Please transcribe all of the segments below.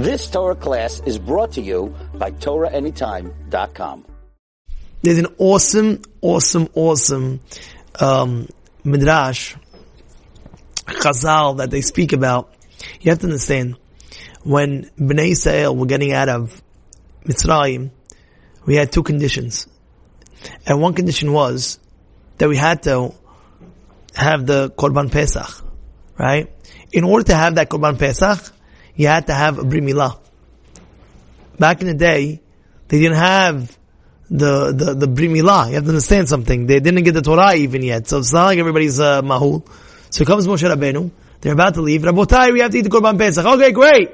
This Torah class is brought to you by TorahAnytime.com. There's an awesome, awesome, awesome um, midrash, chazal that they speak about. You have to understand when Bnei Israel were getting out of Mitzrayim, we had two conditions, and one condition was that we had to have the Korban Pesach, right? In order to have that Korban Pesach, you had to have a Brit Milah. Back in the day, they didn't have the, the, the You have to understand something. They didn't get the Torah even yet. So it's not like everybody's, uh, mahul. So comes Moshe Rabbeinu. They're about to leave. Rabotai, we have to eat the Korban Pesach. Okay, great.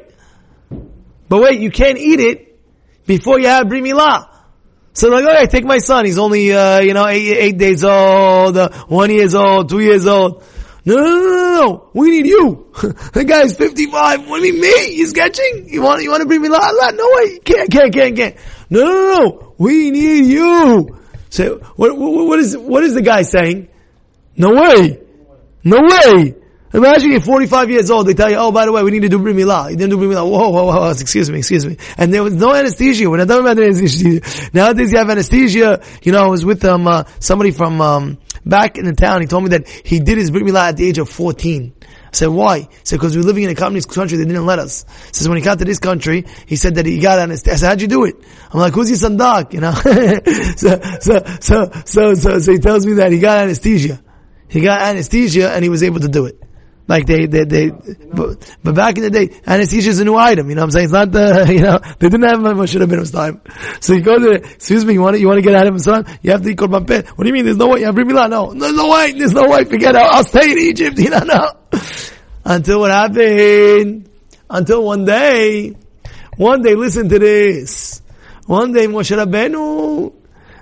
But wait, you can't eat it before you have Brit Milah. So like, okay, take my son. He's only, uh, you know, eight, eight days old, uh, one years old, two years old. No, no, no, no. We need you. the guy's 55. What do you mean me? You sketching? You want, you want to bring me la la? No way. Can't, can't, can't, can't. No, no, no. We need you. So, what, what is, what is the guy saying? No way. No way. Imagine you're 45 years old, they tell you, oh, by the way, we need to do Brit Milah. You didn't do Brit Milah. Whoa, whoa, whoa, excuse me, excuse me. And there was no anesthesia. We're not talking about anesthesia. Nowadays you have anesthesia. You know, I was with, um, uh, somebody from, um, back in the town. He told me that he did his Brit Milah at the age of 14. I said, why? He said, because we're living in a communist country, they didn't let us. He says, when he got to this country, he said that he got anesthesia. I said, how'd you do it? I'm like, who's your sandak? You know? so, so, so, so, so, so he tells me that he got anesthesia. He got anesthesia and he was able to do it. Like they, they, they, but, but back in the day, anesthesia is a new item, you know what I'm saying? It's not the, you know, they didn't have Moshe Rabbeinu's time. So you go to, excuse me, you want to, you want to get out of son? You have to eat korban peh. What do you mean? There's no way, you have Milah? No, there's no way, there's no way, forget it, I'll stay in Egypt, you know, no. Until what happened? Until one day, one day, listen to this. One day Moshe Rabbeinu,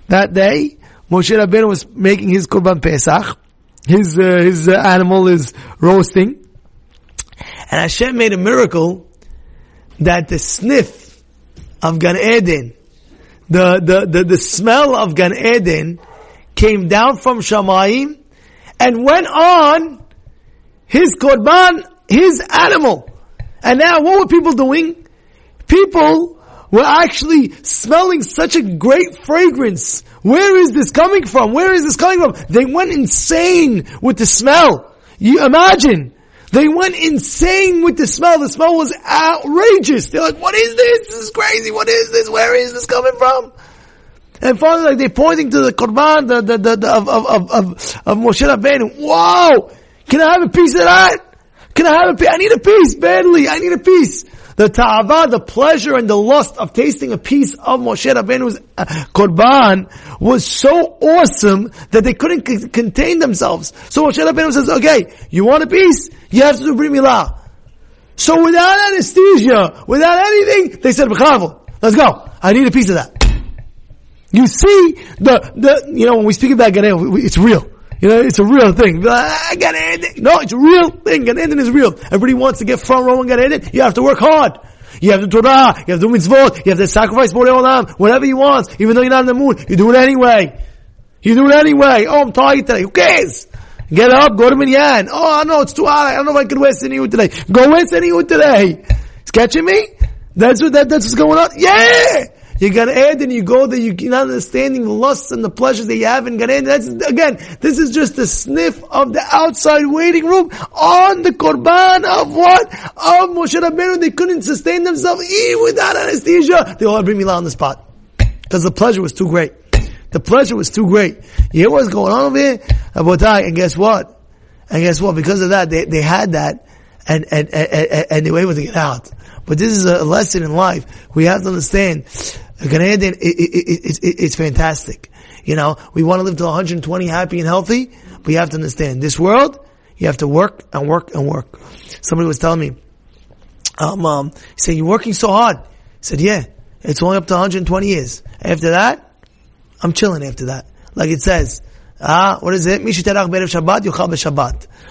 that day, Moshe Rabbeinu was making his korban pesach, his uh, his uh, animal is roasting, and Hashem made a miracle that the sniff of Gan Eden, the the the, the smell of Gan Eden, came down from Shamayim and went on his korban, his animal. And now, what were people doing? People were actually smelling such a great fragrance where is this coming from? Where is this coming from? They went insane with the smell. You imagine. They went insane with the smell. The smell was outrageous. They're like, what is this? This is crazy. What is this? Where is this coming from? And finally, like they're pointing to the korban the, the, the, the, of, of, of, of, of Moshe Rabbeinu. Wow! Can I have a piece of that? Can I have a piece? I need a piece badly. I need a piece. The ta'ava, the pleasure and the lust of tasting a piece of Moshe Rabbeinu's uh, korban was so awesome that they couldn't c- contain themselves. So Moshe Rabbeinu says, okay, you want a piece? You have to do Brit Milah. So without anesthesia, without anything, they said, let's go. I need a piece of that. You see, the, the, you know, when we speak about Gan it's real. You know, it's a real thing. I got No, it's a real thing. Gan Eden is real. Everybody wants to get front row and Gan Eden. You have to work hard. You have the Torah, you have to do mitzvot, you have to sacrifice Borei Olam, whatever you want, even though you're not in the mood, you do it anyway. You do it anyway. Oh, I'm tired today. Who cares? Get up, go to Minyan. Oh, I know it's too hot. I don't know if I can wear Siniyut today. Go wear Siniyut today. It's catching me? That's what, that, that's what's going on? Yeah! You Gan Eden, you go there, you're not understanding the lusts and the pleasures that you have in Gan Eden. That's, again, this is just a sniff of the outside waiting room on the Korban of what? Of Moshe Rabbeinu. They couldn't sustain themselves even without anesthesia. They all bring Milah on the spot. Because the pleasure was too great. The pleasure was too great. You hear what's going on over here? And guess what? And guess what? Because of that, they, they had that and, and, and, and they were able to get out. But this is a lesson in life. We have to understand Gan Eden, it, it, it, it's fantastic. You know, we want to live to 120 happy and healthy, but you have to understand, this world, you have to work and work and work. Somebody was telling me, um, um, he said, you're working so hard. I said, yeah, it's only up to 120 years. After that, I'm chilling after that. Like it says, ah, what is it?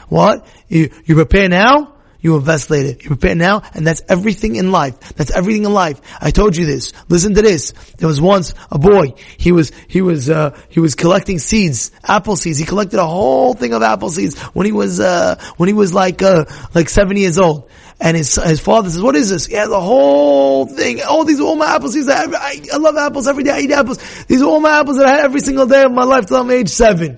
What? You, you prepare now, you invest later. You prepare now, and that's everything in life. That's everything in life. I told you this. Listen to this. There was once a boy. He was he was uh, he was collecting seeds, apple seeds. He collected a whole thing of apple seeds when he was uh, when he was like uh, like seven years old. And his, his father says, what is this? He has a whole thing. Oh, these are all my apples. Are, I, I love apples. Every day I eat apples. These are all my apples that I had every single day of my life till I'm age seven.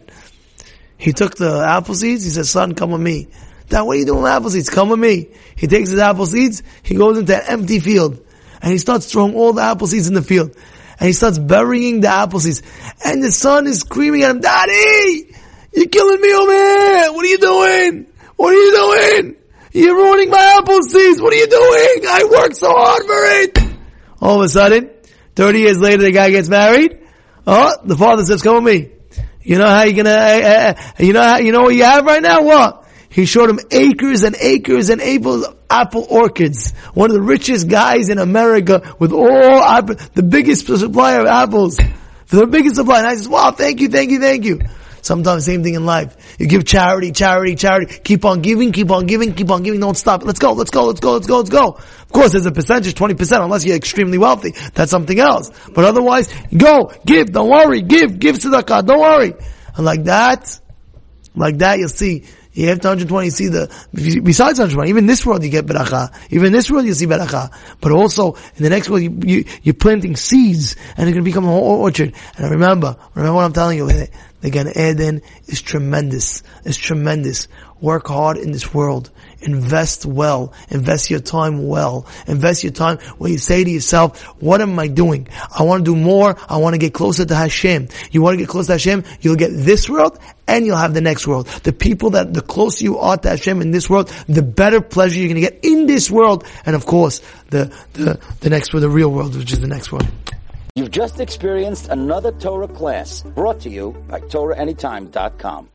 He took the apple seeds. He said, son, come with me. Dad, what are you doing with apple seeds? Come with me. He takes his apple seeds. He goes into an empty field and he starts throwing all the apple seeds in the field. And he starts burying the apple seeds. And the son is screaming at him, Daddy! You're killing me over here! What are you doing? What are you doing? You're ruining my apple seeds! What are you doing? I worked so hard for it! All of a sudden, 30 years later, the guy gets married. Oh, the father says, come with me. You know how you're gonna, uh, uh, you know how, you know what you have right now? What? He showed him acres and acres and apple, apple orchards. One of the richest guys in America with all the biggest supplier of apples. The biggest supplier. And I says, wow, thank you, thank you, thank you. Sometimes same thing in life. You give charity, charity, charity. Keep on giving, keep on giving, keep on giving. Don't stop. Let's go, let's go, let's go, let's go, let's go. Of course, there's a percentage, 20%, unless you're extremely wealthy. That's something else. But otherwise, go, give, don't worry, give, give tzedakah, don't worry. And like that, like that, you'll see you have to 120, you see the, besides 120, even this world you get beracha. Even this world you see beracha. But also, in the next world you, you, you're planting seeds and it's going to become a whole orchard. And remember, remember what I'm telling you, eh? the Gan Eden is tremendous. It's tremendous. Work hard in this world. Invest well. Invest your time well. Invest your time where you say to yourself, what am I doing? I want to do more. I want to get closer to Hashem. You want to get closer to Hashem, you'll get this world and you'll have the next world. The people that, the closer you are to Hashem in this world, the better pleasure you're going to get in this world. And of course, the, the, the next world, the real world, which is the next world. You've just experienced another Torah class brought to you by TorahAnytime.com.